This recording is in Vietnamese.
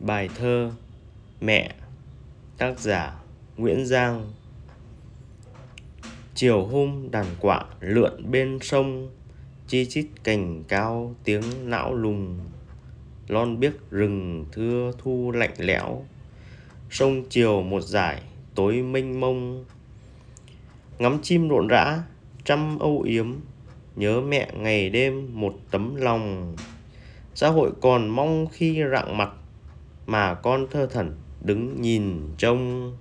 Bài thơ Mẹ, Tác giả Nguyễn Giang. Chiều hôm đàn quạ lượn bên sông, Chi chít cành cao tiếng não lùng. Lon biếc rừng thưa thu lạnh lẽo, Sông chiều một dải tối mênh mông. Ngắm chim rộn rã, trăm âu yếm, Nhớ mẹ ngày đêm một tấm lòng. Xã hội còn mong khi rạng mặt mà con thơ thẩn đứng nhìn trông.